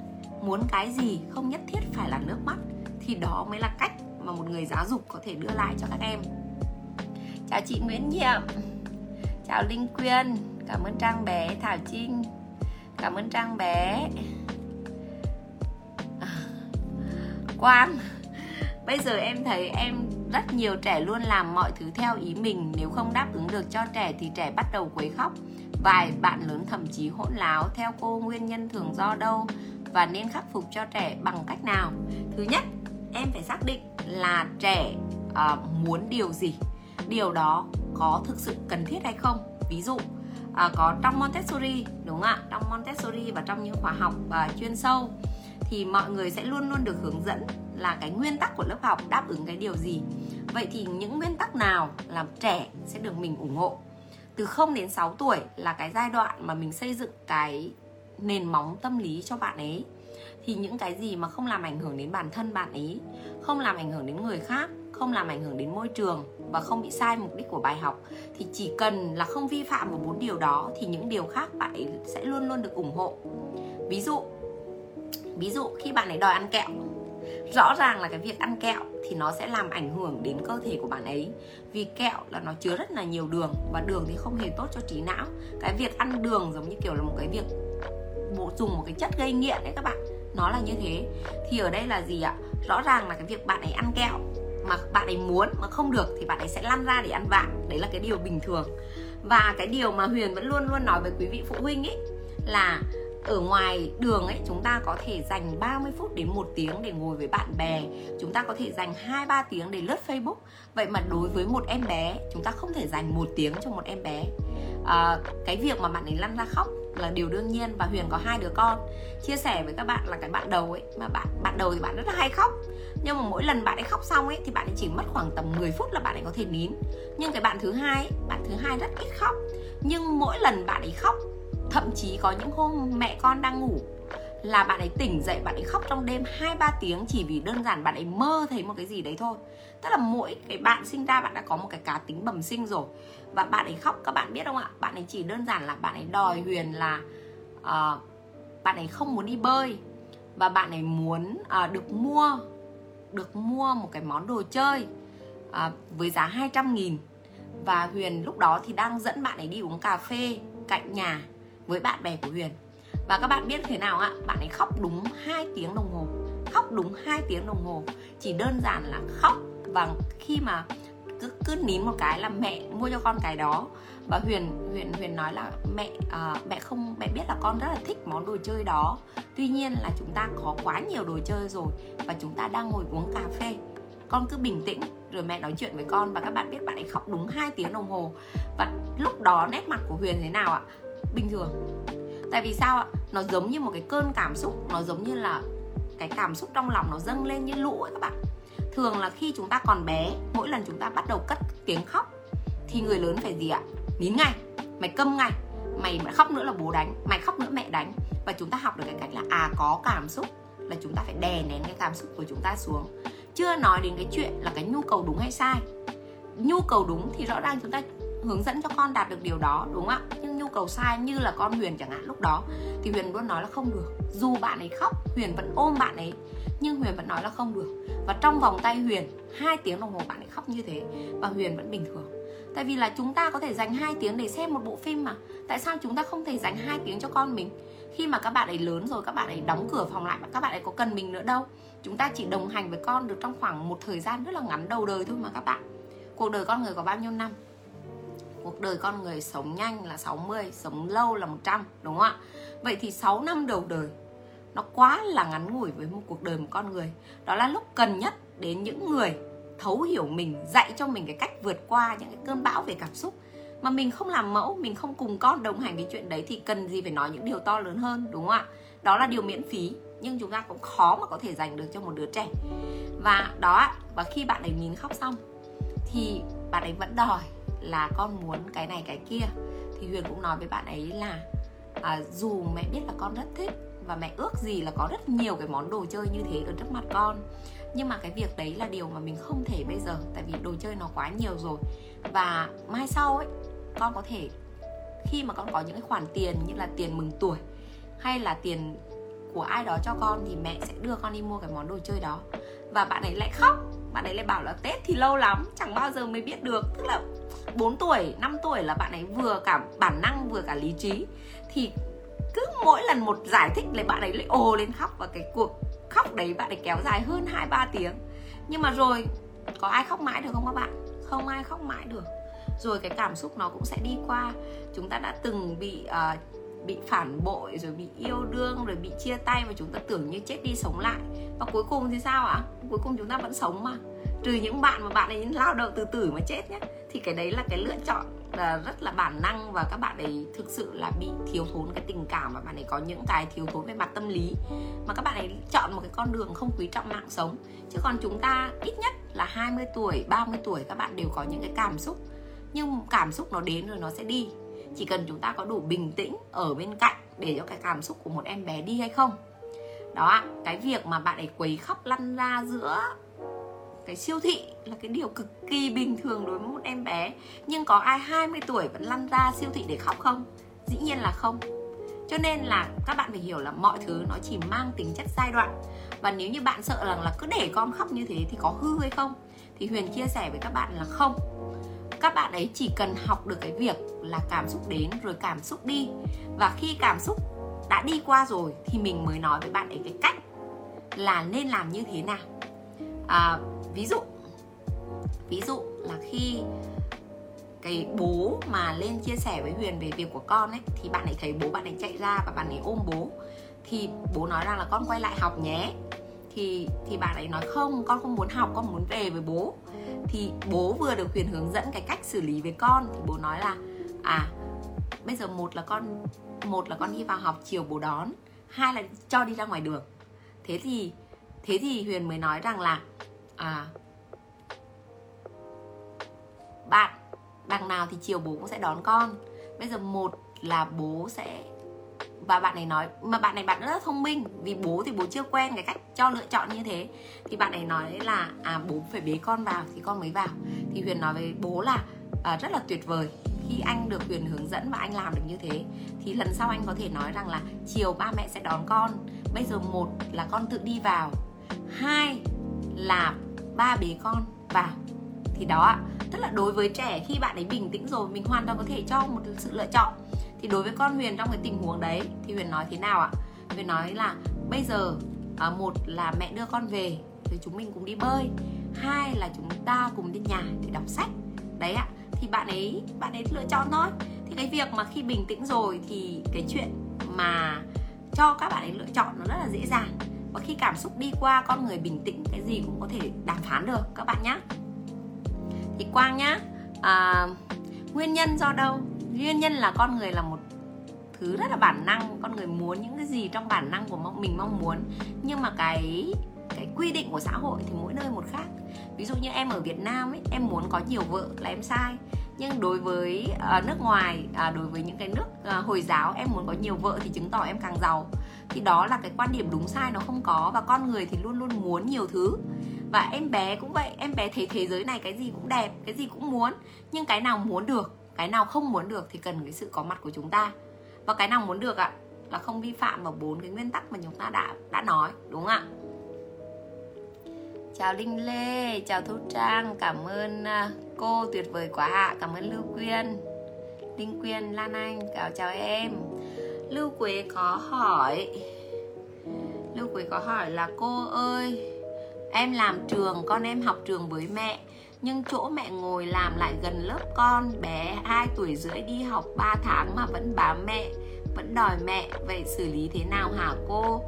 Muốn cái gì không nhất thiết phải là nước mắt. Thì đó mới là cách mà một người giáo dục có thể đưa lại cho các em. Chào chị Nguyễn Nhiệm. Chào Linh Quyên. Cảm ơn Trang bé, Thảo Trinh. Cảm ơn Trang bé. À, Quang bây giờ em thấy em rất nhiều trẻ luôn làm mọi thứ theo ý mình. Nếu không đáp ứng được cho trẻ thì trẻ bắt đầu quấy khóc. Vài bạn lớn thậm chí hỗn láo theo cô nguyên nhân thường do đâu và nên khắc phục cho trẻ bằng cách nào? Thứ nhất em phải xác định là trẻ uh, muốn điều gì. Điều đó có thực sự cần thiết hay không? Ví dụ à, có trong Montessori đúng không ạ? Trong Montessori và trong những khóa học và chuyên sâu thì mọi người sẽ luôn luôn được hướng dẫn là cái nguyên tắc của lớp học đáp ứng cái điều gì. Vậy thì những nguyên tắc nào làm trẻ sẽ được mình ủng hộ? Từ 0 đến 6 tuổi là cái giai đoạn mà mình xây dựng cái nền móng tâm lý cho bạn ấy. Thì những cái gì mà không làm ảnh hưởng đến bản thân bạn ấy, không làm ảnh hưởng đến người khác, không làm ảnh hưởng đến môi trường và không bị sai mục đích của bài học thì chỉ cần là không vi phạm vào bốn điều đó thì những điều khác bạn ấy sẽ luôn luôn được ủng hộ. Ví dụ ví dụ khi bạn ấy đòi ăn kẹo rõ ràng là cái việc ăn kẹo thì nó sẽ làm ảnh hưởng đến cơ thể của bạn ấy. Vì kẹo là nó chứa rất là nhiều đường và đường thì không hề tốt cho trí não. Cái việc ăn đường giống như kiểu là một cái việc bổ, dùng một cái chất gây nghiện đấy các bạn. Nó là như thế. Thì ở đây là gì ạ? Rõ ràng là cái việc bạn ấy ăn kẹo mà bạn ấy muốn mà không được thì bạn ấy sẽ lăn ra để ăn vạ. Đấy là cái điều bình thường. Và cái điều mà huyền vẫn luôn luôn nói với quý vị phụ huynh ấy là ở ngoài đường ấy chúng ta có thể dành 30 phút đến một tiếng để ngồi với bạn bè. Chúng ta có thể dành 2 3 tiếng để lướt Facebook. Vậy mà đối với một em bé chúng ta không thể dành một tiếng cho một em bé. À, cái việc mà bạn ấy lăn ra khóc là điều đương nhiên và Huyền có hai đứa con. Chia sẻ với các bạn là cái bạn đầu ấy mà bạn bạn đầu thì bạn rất là hay khóc. Nhưng mà mỗi lần bạn ấy khóc xong ấy thì bạn ấy chỉ mất khoảng tầm 10 phút là bạn ấy có thể nín. Nhưng cái bạn thứ hai ấy, bạn thứ hai rất ít khóc. Nhưng mỗi lần bạn ấy khóc thậm chí có những hôm mẹ con đang ngủ là bạn ấy tỉnh dậy bạn ấy khóc trong đêm 2 3 tiếng chỉ vì đơn giản bạn ấy mơ thấy một cái gì đấy thôi. Tức là mỗi cái bạn sinh ra bạn đã có một cái cá tính bẩm sinh rồi. Và bạn ấy khóc các bạn biết không ạ? Bạn ấy chỉ đơn giản là bạn ấy đòi Huyền là uh, bạn ấy không muốn đi bơi và bạn ấy muốn uh, được mua được mua một cái món đồ chơi uh, với giá 200 nghìn và Huyền lúc đó thì đang dẫn bạn ấy đi uống cà phê cạnh nhà với bạn bè của Huyền. Và các bạn biết thế nào ạ? Bạn ấy khóc đúng 2 tiếng đồng hồ. Khóc đúng 2 tiếng đồng hồ. Chỉ đơn giản là khóc và khi mà cứ cứ nín một cái là mẹ mua cho con cái đó. Và huyền huyền huyền nói là mẹ à, mẹ không mẹ biết là con rất là thích món đồ chơi đó. Tuy nhiên là chúng ta có quá nhiều đồ chơi rồi và chúng ta đang ngồi uống cà phê. Con cứ bình tĩnh rồi mẹ nói chuyện với con và các bạn biết bạn ấy khóc đúng 2 tiếng đồng hồ. Và lúc đó nét mặt của huyền thế nào ạ? Bình thường. Tại vì sao ạ? Nó giống như một cái cơn cảm xúc, nó giống như là cái cảm xúc trong lòng nó dâng lên như lũ ấy các bạn. Thường là khi chúng ta còn bé, mỗi lần chúng ta bắt đầu cất tiếng khóc, thì người lớn phải gì ạ? Nín ngay, mày câm ngay, mày mà khóc nữa là bố đánh, mày khóc nữa mẹ đánh. Và chúng ta học được cái cách là à có cảm xúc là chúng ta phải đè nén cái cảm xúc của chúng ta xuống. Chưa nói đến cái chuyện là cái nhu cầu đúng hay sai. Nhu cầu đúng thì rõ ràng chúng ta hướng dẫn cho con đạt được điều đó, đúng không ạ? Cầu sai như là con huyền chẳng hạn lúc đó, thì huyền luôn nói là không được. Dù bạn ấy khóc, huyền vẫn ôm bạn ấy, nhưng huyền vẫn nói là không được. Và trong vòng tay huyền, hai tiếng đồng hồ bạn ấy khóc như thế và huyền vẫn bình thường. Tại vì là chúng ta có thể dành 2 tiếng để xem một bộ phim mà. Tại sao chúng ta không thể dành 2 tiếng cho con mình? Khi mà các bạn ấy lớn rồi, các bạn ấy đóng cửa phòng lại, các bạn ấy có cần mình nữa đâu. Chúng ta chỉ đồng hành với con được trong khoảng một thời gian rất là ngắn đầu đời thôi mà các bạn. Cuộc đời con người có bao nhiêu năm? Cuộc đời con người sống nhanh là 60 sống lâu là 100 đúng không ạ? Vậy thì 6 năm đầu đời, nó quá là ngắn ngủi với một cuộc đời một con người. Đó là lúc cần nhất đến những người thấu hiểu mình, dạy cho mình cái cách vượt qua những cái cơn bão về cảm xúc. Mà mình không làm mẫu, mình không cùng con đồng hành cái chuyện đấy thì cần gì phải nói những điều to lớn hơn, đúng không ạ? Đó là điều miễn phí, nhưng chúng ta cũng khó mà có thể dành được cho một đứa trẻ. Và đó và khi bạn ấy nín khóc xong thì bạn ấy vẫn đòi là con muốn cái này cái kia. Thì huyền cũng nói với bạn ấy là à, dù mẹ biết là con rất thích và mẹ ước gì là có rất nhiều cái món đồ chơi như thế ở trước mặt con nhưng mà cái việc đấy là điều mà mình không thể bây giờ tại vì đồ chơi nó quá nhiều rồi. Và mai sau ấy con có thể khi mà con có những cái khoản tiền như là tiền mừng tuổi hay là tiền của ai đó cho con thì mẹ sẽ đưa con đi mua cái món đồ chơi đó. Và bạn ấy lại khóc bạn ấy lại bảo là tết thì lâu lắm chẳng bao giờ mới biết được. Tức là 4 tuổi 5 tuổi là bạn ấy vừa cả bản năng vừa cả lý trí. Thì cứ mỗi lần một giải thích lại bạn ấy lại ồ lên khóc và cái cuộc khóc đấy bạn ấy kéo dài hơn hai ba tiếng. Nhưng mà rồi có ai khóc mãi được không các bạn? Không ai khóc mãi được. Rồi cái cảm xúc nó cũng sẽ đi qua. Chúng ta đã từng bị uh, bị phản bội, rồi bị yêu đương, rồi bị chia tay và chúng ta tưởng như chết đi sống lại. Và cuối cùng thì sao ạ? Cuối cùng chúng ta vẫn sống mà. Trừ những bạn mà bạn ấy lao đầu từ tử mà chết nhé thì cái đấy là cái lựa chọn là rất là bản năng và các bạn ấy thực sự là bị thiếu thốn cái tình cảm và bạn ấy có những cái thiếu thốn về mặt tâm lý. Mà các bạn ấy chọn một cái con đường không quý trọng mạng sống. Chứ còn chúng ta ít nhất là 20 tuổi 30 tuổi các bạn đều có những cái cảm xúc. Nhưng cảm xúc nó đến rồi nó sẽ đi chỉ cần chúng ta có đủ bình tĩnh ở bên cạnh để cho cái cảm xúc của một em bé đi hay không. Đó cái việc mà bạn ấy quấy khóc lăn ra giữa cái siêu thị là cái điều cực kỳ bình thường đối với một em bé. Nhưng có ai 20 tuổi vẫn lăn ra siêu thị để khóc không? Dĩ nhiên là không. Cho nên là các bạn phải hiểu là mọi thứ nó chỉ mang tính chất giai đoạn. Và nếu như bạn sợ rằng là cứ để con khóc như thế thì có hư hay không? Thì huyền chia sẻ với các bạn là không các bạn ấy chỉ cần học được cái việc là cảm xúc đến rồi cảm xúc đi. Và khi cảm xúc đã đi qua rồi thì mình mới nói với bạn ấy cái cách là nên làm như thế nào. À, ví dụ ví dụ là khi cái bố mà lên chia sẻ với huyền về việc của con ấy thì bạn ấy thấy bố bạn ấy chạy ra và bạn ấy ôm bố thì bố nói rằng là con quay lại học nhé. Thì thì bạn ấy nói không con không muốn học con muốn về với bố thì bố vừa được huyền hướng dẫn cái cách xử lý với con. Thì bố nói là à bây giờ một là con, một là con đi vào học, chiều bố đón, hai là cho đi ra ngoài đường. Thế thì thế thì huyền mới nói rằng là à bạn, đằng nào thì chiều bố cũng sẽ đón con. Bây giờ một là bố sẽ và bạn này nói mà bạn này bạn rất thông minh vì bố thì bố chưa quen cái cách cho lựa chọn như thế. Thì bạn ấy nói là à bố phải bế con vào thì con mới vào. Thì huyền nói với bố là à, rất là tuyệt vời khi anh được huyền hướng dẫn và anh làm được như thế. Thì lần sau anh có thể nói rằng là chiều ba mẹ sẽ đón con bây giờ một là con tự đi vào hai là ba bế con vào. Thì đó ạ tức là đối với trẻ khi bạn ấy bình tĩnh rồi mình hoàn toàn có thể cho một sự lựa chọn thì đối với con huyền trong cái tình huống đấy thì huyền nói thế nào ạ? Huyền nói là bây giờ à, một là mẹ đưa con về thì chúng mình cùng đi bơi hai là chúng ta cùng đi nhà để đọc sách. Đấy ạ thì bạn ấy bạn ấy lựa chọn thôi. Thì cái việc mà khi bình tĩnh rồi thì cái chuyện mà cho các bạn ấy lựa chọn nó rất là dễ dàng. Và khi cảm xúc đi qua con người bình tĩnh cái gì cũng có thể đàm phán được các bạn nhé thì quang nhá à, nguyên nhân do đâu? Nguyên nhân là con người là một thứ rất là bản năng con người muốn những cái gì trong bản năng của mình mong muốn. Nhưng mà cái cái quy định của xã hội thì mỗi nơi một khác. Ví dụ như em ở Việt Nam ấy em muốn có nhiều vợ là em sai. Nhưng đối với uh, nước ngoài uh, đối với những cái nước uh, hồi giáo em muốn có nhiều vợ thì chứng tỏ em càng giàu. Thì đó là cái quan điểm đúng sai nó không có và con người thì luôn luôn muốn nhiều thứ. Và em bé cũng vậy em bé thấy thế giới này cái gì cũng đẹp cái gì cũng muốn. Nhưng cái nào muốn được cái nào không muốn được thì cần cái sự có mặt của chúng ta và cái nào muốn được ạ, là không vi phạm vào bốn cái nguyên tắc mà chúng ta đã đã nói, đúng không ạ? Chào linh lê, chào thu trang, cảm ơn à, cô tuyệt vời quá ạ, cảm ơn lưu quyên, linh quyên, lan anh, chào chào em. Lưu quế có hỏi, lưu quế có hỏi là, cô ơi, em làm trường, con em học trường với mẹ nhưng chỗ mẹ ngồi làm lại gần lớp con, bé 2 tuổi rưỡi đi học 3 tháng mà vẫn bám mẹ, vẫn đòi mẹ, vậy xử lý thế nào hả cô?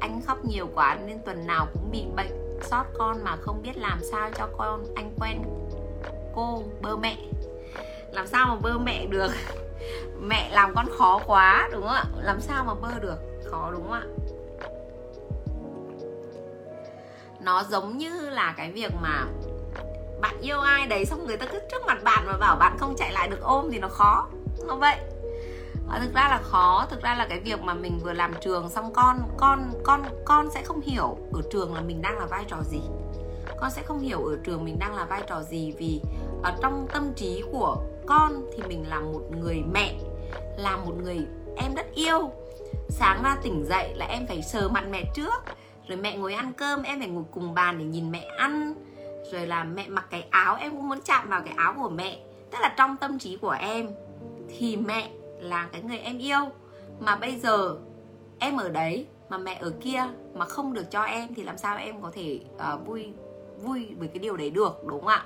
Anh khóc nhiều quá nên tuần nào cũng bị bệnh, sót con mà không biết làm sao cho con, anh quen cô, bơ mẹ. Làm sao mà bơ mẹ được? Mẹ làm con khó quá, đúng không ạ? Làm sao mà bơ được? Khó đúng không ạ? Nó giống như là cái việc mà bạn yêu ai đấy xong người ta cứ trước mặt bạn mà bảo bạn không chạy lại được ôm thì nó khó. Nó vậy. À, thực ra là khó. Thực ra là cái việc mà mình vừa làm trường xong con con con con sẽ không hiểu ở trường là mình đang là vai trò gì. Con sẽ không hiểu ở trường mình đang là vai trò gì vì ở trong tâm trí của con thì mình là một người mẹ là một người em rất yêu. Sáng ra tỉnh dậy là em phải sờ mặt mẹ trước rồi mẹ ngồi ăn cơm em phải ngồi cùng bàn để nhìn mẹ ăn rồi là mẹ mặc cái áo em cũng muốn chạm vào cái áo của mẹ. Tức là trong tâm trí của em thì mẹ là cái người em yêu. Mà bây giờ em ở đấy mà mẹ ở kia mà không được cho em thì làm sao em có thể uh, vui vui với cái điều đấy được đúng không ạ?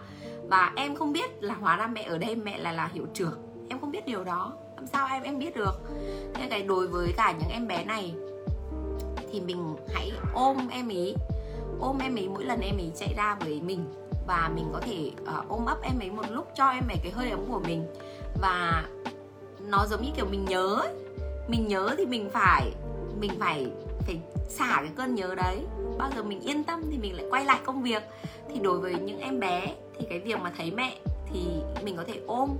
Và em không biết là hóa ra mẹ ở đây mẹ là là hiệu trưởng. Em không biết điều đó. Làm sao em em biết được? Nên cái đối với cả những em bé này thì mình hãy ôm em ý ôm em ấy mỗi lần em ấy chạy ra với mình và mình có thể uh, ôm ấp em ấy một lúc cho em ấy cái hơi ấm của mình. Và nó giống như kiểu mình nhớ ấy. mình nhớ thì mình phải mình phải phải xả cái cơn nhớ đấy. Bao giờ mình yên tâm thì mình lại quay lại công việc. Thì đối với những em bé thì cái việc mà thấy mẹ thì mình có thể ôm.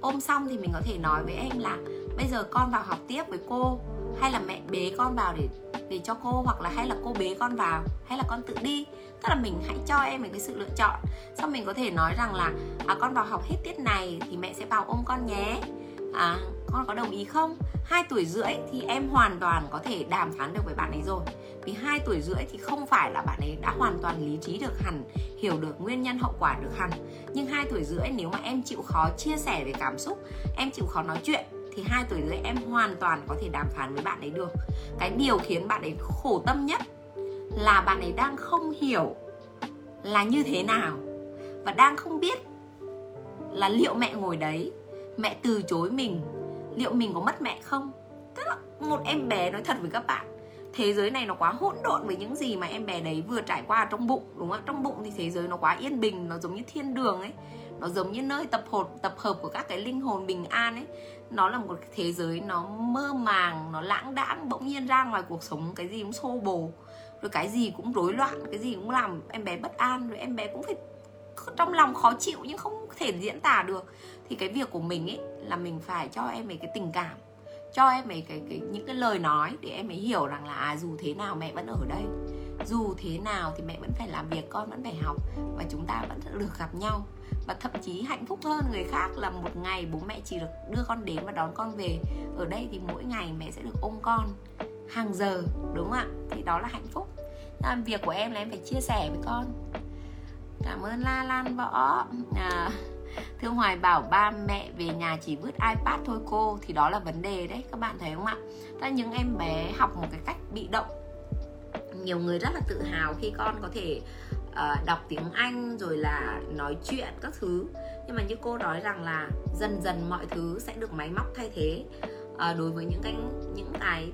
Ôm xong thì mình có thể nói với em là bây giờ con vào học tiếp với cô hay là mẹ bế con vào để để cho cô hoặc là hay là cô bế con vào hay là con tự đi. Tức là mình hãy cho em một cái sự lựa chọn. Xong mình có thể nói rằng là à, con vào học hết tiết này thì mẹ sẽ vào ôm con nhé. À, con có đồng ý không? Hai tuổi rưỡi thì em hoàn toàn có thể đàm phán được với bạn ấy rồi. Vì hai tuổi rưỡi thì không phải là bạn ấy đã hoàn toàn lý trí được hẳn hiểu được nguyên nhân hậu quả được hẳn. Nhưng hai tuổi rưỡi nếu mà em chịu khó chia sẻ về cảm xúc em chịu khó nói chuyện thì hai tuổi rưỡi em hoàn toàn có thể đàm phán với bạn ấy được. Cái điều khiến bạn ấy khổ tâm nhất là bạn ấy đang không hiểu là như thế nào và đang không biết là liệu mẹ ngồi đấy, mẹ từ chối mình, liệu mình có mất mẹ không? Tức là một em bé nói thật với các bạn, thế giới này nó quá hỗn độn với những gì mà em bé đấy vừa trải qua trong bụng, đúng không trong bụng thì thế giới nó quá yên bình, nó giống như thiên đường ấy nó giống như nơi tập hợp tập hợp của các cái linh hồn bình an ấy. Nó là một thế giới nó mơ màng nó lãng đãng bỗng nhiên ra ngoài cuộc sống cái gì cũng xô bồ. Rồi cái gì cũng rối loạn cái gì cũng làm em bé bất an rồi em bé cũng phải trong lòng khó chịu nhưng không thể diễn tả được. Thì cái việc của mình ấy là mình phải cho em ấy cái tình cảm cho em ấy cái, cái những cái lời nói để em ấy hiểu rằng là à, dù thế nào mẹ vẫn ở đây dù thế nào thì mẹ vẫn phải làm việc con vẫn phải học và chúng ta vẫn được gặp nhau và thậm chí hạnh phúc hơn người khác là một ngày bố mẹ chỉ được đưa con đến và đón con về. Ở đây thì mỗi ngày mẹ sẽ được ôm con hàng giờ đúng không ạ? Thì đó là hạnh phúc. Làm việc của em là em phải chia sẻ với con. Cảm ơn la lan võ. À, thương hoài bảo ba mẹ về nhà chỉ vứt ipad thôi cô. Thì đó là vấn đề đấy các bạn thấy không ạ? Ta những em bé học một cái cách bị động. Nhiều người rất là tự hào khi con có thể uh, đọc tiếng anh rồi là nói chuyện các thứ. Nhưng mà như cô nói rằng là dần dần mọi thứ sẽ được máy móc thay thế. Uh, đối với những cái những cái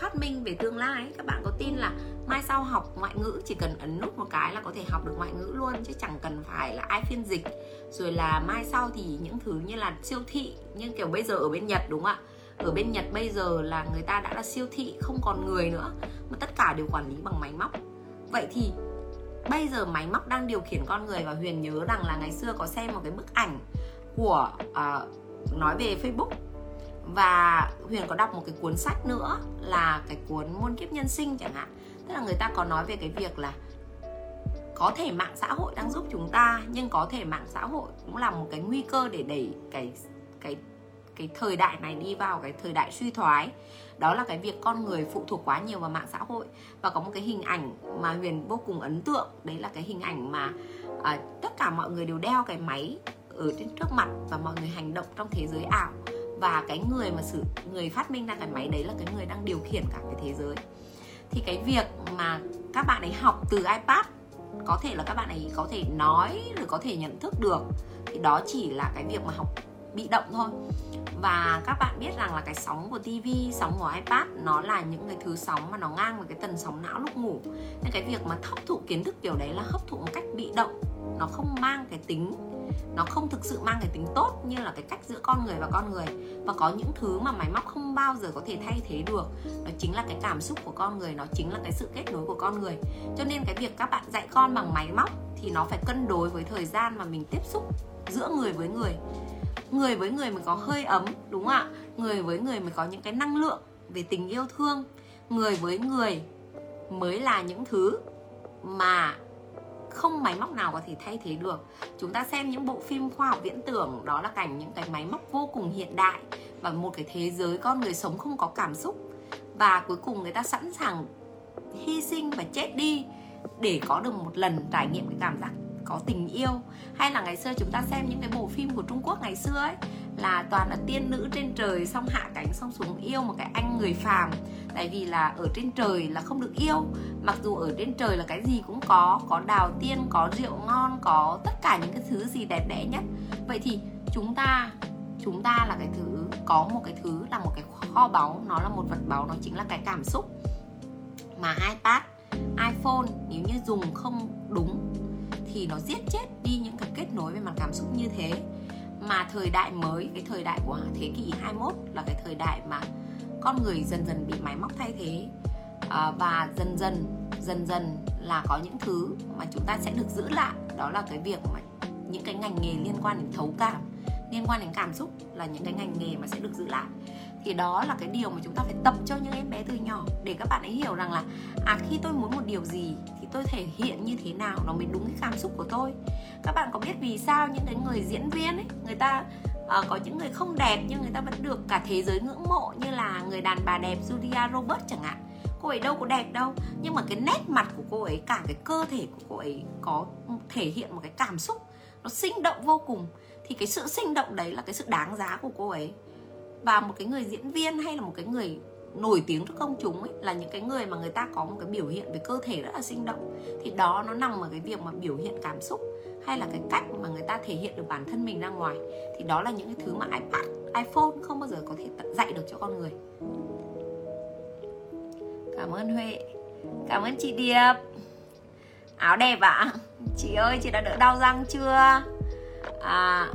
phát minh về tương lai các bạn có tin là mai sau học ngoại ngữ chỉ cần ấn nút một cái là có thể học được ngoại ngữ luôn chứ chẳng cần phải là ai phiên dịch. Rồi là mai sau thì những thứ như là siêu thị như kiểu bây giờ ở bên Nhật đúng không ạ? Ở bên Nhật bây giờ là người ta đã là siêu thị không còn người nữa mà tất cả đều quản lý bằng máy móc. Vậy thì bây giờ máy móc đang điều khiển con người và huyền nhớ rằng là ngày xưa có xem một cái bức ảnh của uh, nói về facebook. Và huyền có đọc một cái cuốn sách nữa là cái cuốn muôn kiếp nhân sinh chẳng hạn. Tức là người ta có nói về cái việc là có thể mạng xã hội đang giúp chúng ta nhưng có thể mạng xã hội cũng là một cái nguy cơ để đẩy cái cái cái thời đại này đi vào cái thời đại suy thoái đó là cái việc con người phụ thuộc quá nhiều vào mạng xã hội. Và có một cái hình ảnh mà huyền vô cùng ấn tượng đấy là cái hình ảnh mà à, tất cả mọi người đều đeo cái máy ở trên trước mặt và mọi người hành động trong thế giới ảo. Và cái người mà sử người phát minh ra cái máy đấy là cái người đang điều khiển cả cái thế giới. Thì cái việc mà các bạn ấy học từ ipad có thể là các bạn ấy có thể nói rồi có thể nhận thức được thì đó chỉ là cái việc mà học bị động thôi. Và các bạn biết rằng là cái sóng của TV, sóng của iPad nó là những cái thứ sóng mà nó ngang với cái tần sóng não lúc ngủ. Nên cái việc mà hấp thụ kiến thức kiểu đấy là hấp thụ một cách bị động. Nó không mang cái tính nó không thực sự mang cái tính tốt như là cái cách giữa con người và con người. Và có những thứ mà máy móc không bao giờ có thể thay thế được. Đó chính là cái cảm xúc của con người nó chính là cái sự kết nối của con người. Cho nên cái việc các bạn dạy con bằng máy móc thì nó phải cân đối với thời gian mà mình tiếp xúc giữa người với người. Người với người mới có hơi ấm, đúng không ạ? Người với người mới có những cái năng lượng về tình yêu thương. Người với người mới là những thứ mà không máy móc nào có thể thay thế được. Chúng ta xem những bộ phim khoa học viễn tưởng, đó là cảnh những cái máy móc vô cùng hiện đại và một cái thế giới con người sống không có cảm xúc. Và cuối cùng người ta sẵn sàng hy sinh và chết đi để có được một lần trải nghiệm cái cảm giác có tình yêu. Hay là ngày xưa chúng ta xem những cái bộ phim của Trung Quốc ngày xưa ấy, là toàn là tiên nữ trên trời xong hạ cánh xong xuống yêu một cái anh người phàm. Tại vì là ở trên trời là không được yêu. Mặc dù ở trên trời là cái gì cũng có có đào tiên, có rượu ngon, có tất cả những cái thứ gì đẹp đẽ nhất. Vậy thì chúng ta chúng ta là cái thứ, có một cái thứ là một cái kho báu, nó là một vật báu, nó chính là cái cảm xúc. Mà ipad iphone, nếu như dùng không đúng thì nó giết chết đi những cái kết nối về mặt cảm xúc như thế. Mà thời đại mới cái thời đại của thế kỷ 21 là cái thời đại mà con người dần dần bị máy móc thay thế. À, và dần dần dần dần là có những thứ mà chúng ta sẽ được giữ lại. Đó là cái việc mà những cái ngành nghề liên quan đến thấu cảm liên quan đến cảm xúc là những cái ngành nghề mà sẽ được giữ lại thì đó là cái điều mà chúng ta phải tập cho những em bé từ nhỏ để các bạn ấy hiểu rằng là à khi tôi muốn một điều gì thì tôi thể hiện như thế nào nó mới đúng cái cảm xúc của tôi. Các bạn có biết vì sao những cái người diễn viên ấy người ta uh, có những người không đẹp nhưng người ta vẫn được cả thế giới ngưỡng mộ như là người đàn bà đẹp Julia Roberts chẳng hạn? Cô ấy đâu có đẹp đâu nhưng mà cái nét mặt của cô ấy cả cái cơ thể của cô ấy có thể hiện một cái cảm xúc nó sinh động vô cùng. Thì cái sự sinh động đấy là cái sự đáng giá của cô ấy và một cái người diễn viên hay là một cái người nổi tiếng trước công chúng ấy là những cái người mà người ta có một cái biểu hiện về cơ thể rất là sinh động. Thì đó nó nằm ở cái việc mà biểu hiện cảm xúc hay là cái cách mà người ta thể hiện được bản thân mình ra ngoài. Thì đó là những cái thứ mà ipad iphone không bao giờ có thể dạy được cho con người. Cảm ơn huệ. Cảm ơn chị điệp. Áo đẹp ạ. À? chị ơi chị đã đỡ đau răng chưa? À,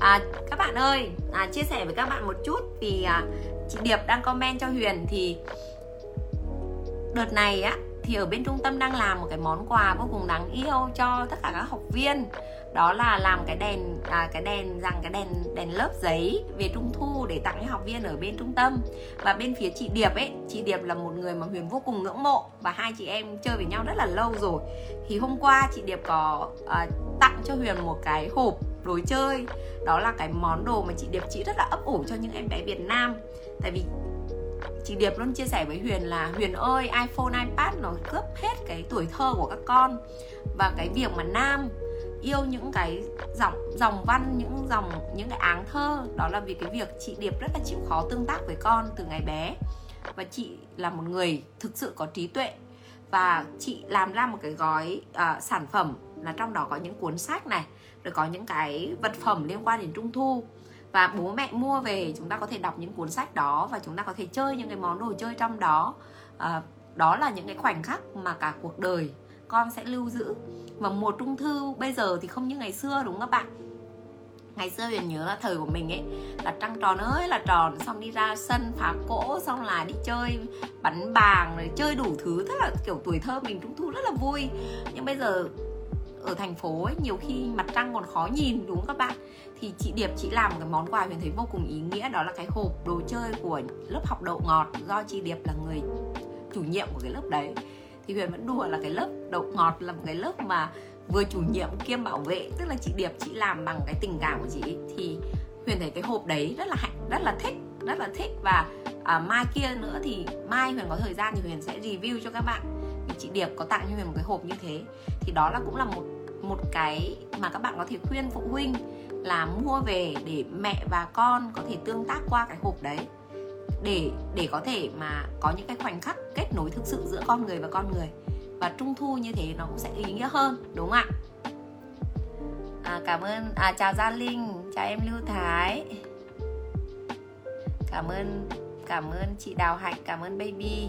à các bạn ơi à, chia sẻ với các bạn một chút vì à, chị điệp đang comment cho huyền thì đợt này á thì ở bên trung tâm đang làm một cái món quà vô cùng đáng yêu cho tất cả các học viên. Đó là làm cái đèn à, cái đèn rằng cái đèn đèn lớp giấy về trung thu để tặng cho học viên ở bên trung tâm. Và bên phía chị Điệp ấy chị Điệp là một người mà Huyền vô cùng ngưỡng mộ và hai chị em chơi với nhau rất là lâu rồi. Thì hôm qua chị Điệp có à, tặng cho Huyền một cái hộp đồ chơi. Đó là cái món đồ mà chị Điệp chị rất là ấp ủ cho những em bé Việt Nam. Tại vì chị Điệp luôn chia sẻ với Huyền là Huyền ơi iPhone, iPad nó cướp hết cái tuổi thơ của các con. Và cái việc mà nam yêu những cái dòng dòng văn những dòng những cái áng thơ đó là vì cái việc chị Điệp rất là chịu khó tương tác với con từ ngày bé. Và chị là một người thực sự có trí tuệ. Và chị làm ra một cái gói uh, sản phẩm là trong đó có những cuốn sách này rồi có những cái vật phẩm liên quan đến trung thu. Và bố mẹ mua về chúng ta có thể đọc những cuốn sách đó và chúng ta có thể chơi những cái món đồ chơi trong đó. À, đó là những cái khoảnh khắc mà cả cuộc đời con sẽ lưu giữ. Và mùa trung thu bây giờ thì không như ngày xưa đúng không các bạn? Ngày xưa mình nhớ là thời của mình ấy là trăng tròn ơi là tròn xong đi ra sân phá cỗ xong là đi chơi bắn bàng rồi chơi đủ thứ. Rất là kiểu tuổi thơ mình trung thu rất là vui. Nhưng bây giờ ở thành phố ấy, nhiều khi mặt trăng còn khó nhìn đúng không các bạn? Thì chị Điệp chị làm một cái món quà huyền thấy vô cùng ý nghĩa đó là cái hộp đồ chơi của lớp học đậu ngọt do chị Điệp là người chủ nhiệm của cái lớp đấy. Thì Huyền vẫn đùa là cái lớp đậu ngọt là một cái lớp mà vừa chủ nhiệm kiêm bảo vệ tức là chị Điệp chị làm bằng cái tình cảm của chị thì huyền thấy cái hộp đấy rất là hạnh rất là thích rất là thích. Và à, mai kia nữa thì mai huyền có thời gian thì huyền sẽ review cho các bạn thì chị điệp có tặng cho mình một cái hộp như thế. Thì đó là cũng là một một cái mà các bạn có thể khuyên phụ huynh là mua về để mẹ và con có thể tương tác qua cái hộp đấy. Để để có thể mà có những cái khoảnh khắc kết nối thực sự giữa con người và con người. Và trung thu như thế nó cũng sẽ ý nghĩa hơn đúng không ạ? À, cảm ơn à chào gia linh chào em lưu thái. Cảm ơn cảm ơn chị đào hạnh cảm ơn baby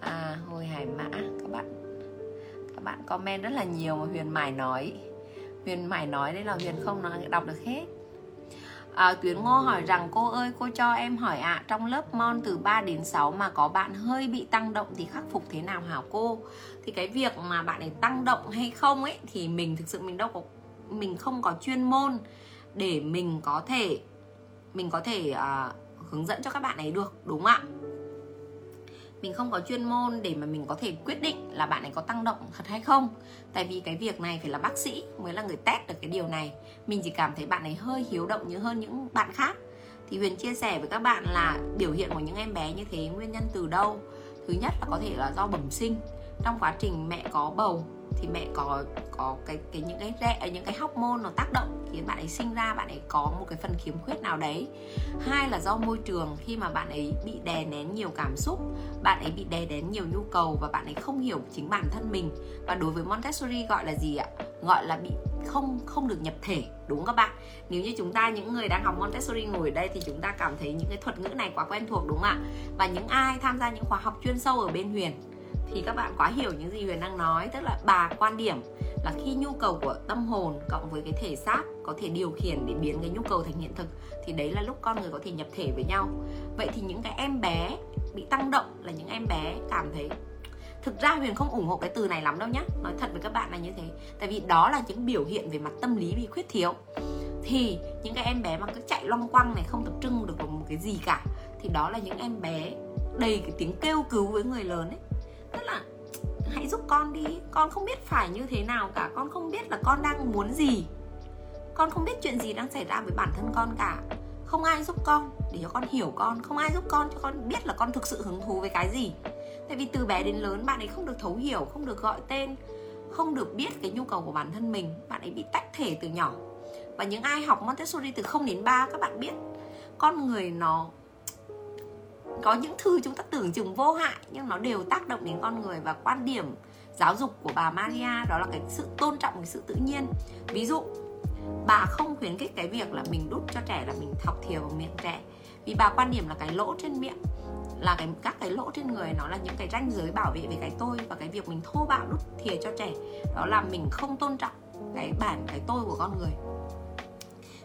à hồi hải mã các bạn. Các bạn comment rất là nhiều mà huyền mải nói. Huyền mải nói đấy là huyền không nói đọc được hết. À, Tuyến Ngô hỏi rằng cô ơi cô cho em hỏi ạ à, Trong lớp mon từ 3 đến 6 mà có bạn hơi bị tăng động thì khắc phục thế nào hả cô? Thì cái việc mà bạn ấy tăng động hay không ấy Thì mình thực sự mình đâu có Mình không có chuyên môn Để mình có thể Mình có thể uh, hướng dẫn cho các bạn ấy được đúng không ạ? Mình không có chuyên môn để mà mình có thể quyết định là bạn ấy có tăng động thật hay không. Tại vì cái việc này phải là bác sĩ mới là người test được cái điều này. Mình chỉ cảm thấy bạn ấy hơi hiếu động như hơn những bạn khác. Thì huyền chia sẻ với các bạn là biểu hiện của những em bé như thế nguyên nhân từ đâu? Thứ nhất là có thể là do bẩm sinh. Trong quá trình mẹ có bầu thì mẹ có có cái cái những cái rẽ những cái hormone nó tác động khiến bạn ấy sinh ra, bạn ấy có một cái phần khiếm khuyết nào đấy. Hai là do môi trường, khi mà bạn ấy bị đè nén nhiều cảm xúc, bạn ấy bị đè nén nhiều nhu cầu và bạn ấy không hiểu chính bản thân mình. Và đối với Montessori gọi là gì ạ? Gọi là bị không không được nhập thể, đúng các bạn? Nếu như chúng ta, những người đang học Montessori ngồi ở đây thì chúng ta cảm thấy những cái thuật ngữ này quá quen thuộc, đúng không ạ? Và những ai tham gia những khóa học chuyên sâu ở bên Huyền thì các bạn quá hiểu những gì Huyền đang nói. Tức là bà quan điểm là khi nhu cầu của tâm hồn cộng với cái thể xác có thể điều khiển để biến cái nhu cầu thành hiện thực, thì đấy là lúc con người có thể nhập thể với nhau. Vậy thì những cái em bé bị tăng động là những em bé cảm thấy, thực ra huyền không ủng hộ cái từ này lắm đâu nhá, nói thật với các bạn là như thế. Tại vì đó là những biểu hiện về mặt tâm lý bị khuyết thiếu. Thì những cái em bé mà cứ chạy loong quăng này, không tập trung được vào một cái gì cả, thì đó là những em bé đầy cái tiếng kêu cứu với người lớn ấy tức là hãy giúp con đi. Con không biết phải như thế nào cả. Con không biết là con đang muốn gì. Con không biết chuyện gì đang xảy ra với bản thân con cả. Không ai giúp con để cho con hiểu con. Không ai giúp con cho con biết là con thực sự hứng thú với cái gì. Tại vì từ bé đến lớn, bạn ấy không được thấu hiểu, không được gọi tên, không được biết cái nhu cầu của bản thân mình. Bạn ấy bị tách thể từ nhỏ. Và những ai học Montessori từ 0 đến 3 các bạn biết, con người nó có những thứ chúng ta tưởng chừng vô hại, nhưng nó đều tác động đến con người và quan điểm giáo dục của bà Maria, đó là cái sự tôn trọng, cái sự tự nhiên. Ví dụ, bà không khuyến khích cái việc là mình đút cho trẻ là mình thọc thìa vào miệng trẻ, vì bà quan điểm là cái lỗ trên miệng, là cái, các cái lỗ trên người nó là những cái ranh giới bảo vệ về cái tôi và cái việc mình thô bạo đút thìa cho trẻ. Đó là mình không tôn trọng cái bản, cái tôi của con người.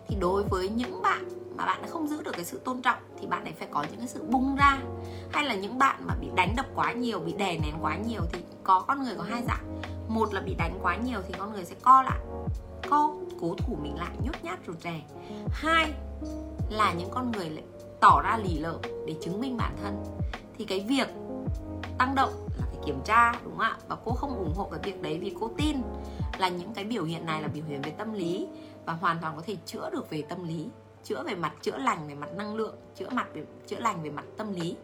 Thì đối với những bạn mà bạn không giữ được cái sự tôn trọng thì bạn ấy phải có những cái sự bung ra. Hay là những bạn mà bị đánh đập quá nhiều, bị đè nén quá nhiều thì có con người có hai dạng. Một là bị đánh quá nhiều thì con người sẽ co lại, co, cố thủ mình lại, nhút nhát rụt rè. Hai là những con người lại tỏ ra lì lợm để chứng minh bản thân. Thì cái việc tăng động là phải kiểm tra, đúng không ạ? Và cô không ủng hộ cái việc đấy vì cô tin là những cái biểu hiện này là biểu hiện về tâm lý và hoàn toàn có thể chữa được về tâm lý chữa về mặt chữa lành về mặt năng lượng chữa mặt về chữa lành về mặt tâm lý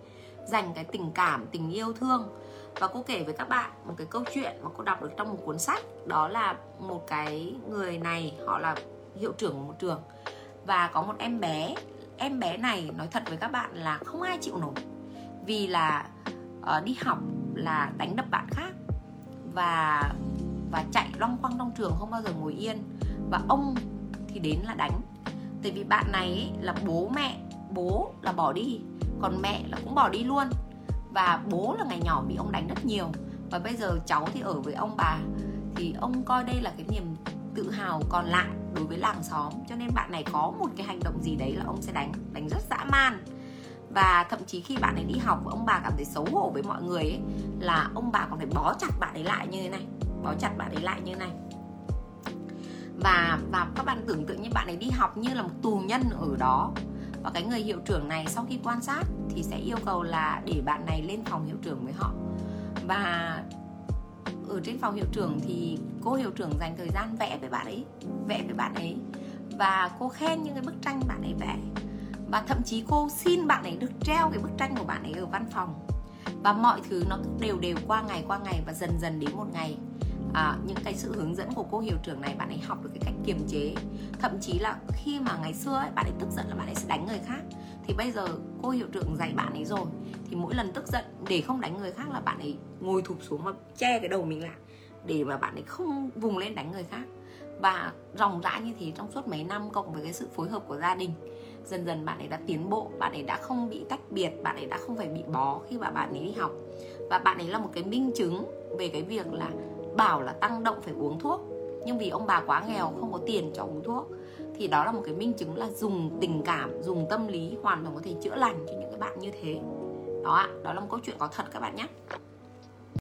dành cái tình cảm tình yêu thương. Và cô kể với các bạn một cái câu chuyện mà cô đọc được trong một cuốn sách đó là một cái người này họ là hiệu trưởng của một trường. Và có một em bé em bé này nói thật với các bạn là không ai chịu nổi vì là uh, đi học là đánh đập bạn khác. Và và chạy loong quăng trong trường không bao giờ ngồi yên. Và ông thì đến là đánh tại vì bạn này là bố mẹ, bố là bỏ đi, còn mẹ là cũng bỏ đi luôn. Và bố là ngày nhỏ bị ông đánh rất nhiều. Và bây giờ cháu thì ở với ông bà, thì ông coi đây là cái niềm tự hào còn lại đối với làng xóm. Cho nên bạn này có một cái hành động gì đấy là ông sẽ đánh đánh rất dã man. Và thậm chí khi bạn ấy đi học, ông bà cảm thấy xấu hổ với mọi người ấy, là ông bà còn phải bó chặt bạn ấy lại như thế này, bó chặt bạn ấy lại như thế này và và các bạn tưởng tượng như bạn ấy đi học như là một tù nhân ở đó. Và cái người hiệu trưởng này sau khi quan sát thì sẽ yêu cầu là để bạn này lên phòng hiệu trưởng với họ. Và ở trên phòng hiệu trưởng thì cô hiệu trưởng dành thời gian vẽ với bạn ấy, vẽ với bạn ấy. Và cô khen những cái bức tranh bạn ấy vẽ. Và thậm chí cô xin bạn ấy được treo cái bức tranh của bạn ấy ở văn phòng. Và mọi thứ nó đều đều qua ngày qua ngày và dần dần đến một ngày à, những cái sự hướng dẫn của cô hiệu trưởng này bạn ấy học được cái cách kiềm chế thậm chí là khi mà ngày xưa ấy, bạn ấy tức giận là bạn ấy sẽ đánh người khác thì bây giờ cô hiệu trưởng dạy bạn ấy rồi thì mỗi lần tức giận để không đánh người khác là bạn ấy ngồi thụp xuống và che cái đầu mình lại để mà bạn ấy không vùng lên đánh người khác và ròng rã như thế trong suốt mấy năm cộng với cái sự phối hợp của gia đình dần dần bạn ấy đã tiến bộ bạn ấy đã không bị tách biệt bạn ấy đã không phải bị bó khi mà bạn ấy đi học và bạn ấy là một cái minh chứng về cái việc là bảo là tăng động phải uống thuốc. Nhưng vì ông bà quá nghèo, không có tiền cho uống thuốc, thì đó là một cái minh chứng là dùng tình cảm, dùng tâm lý hoàn toàn có thể chữa lành cho những cái bạn như thế. Đó ạ, đó là một câu chuyện có thật các bạn nhé.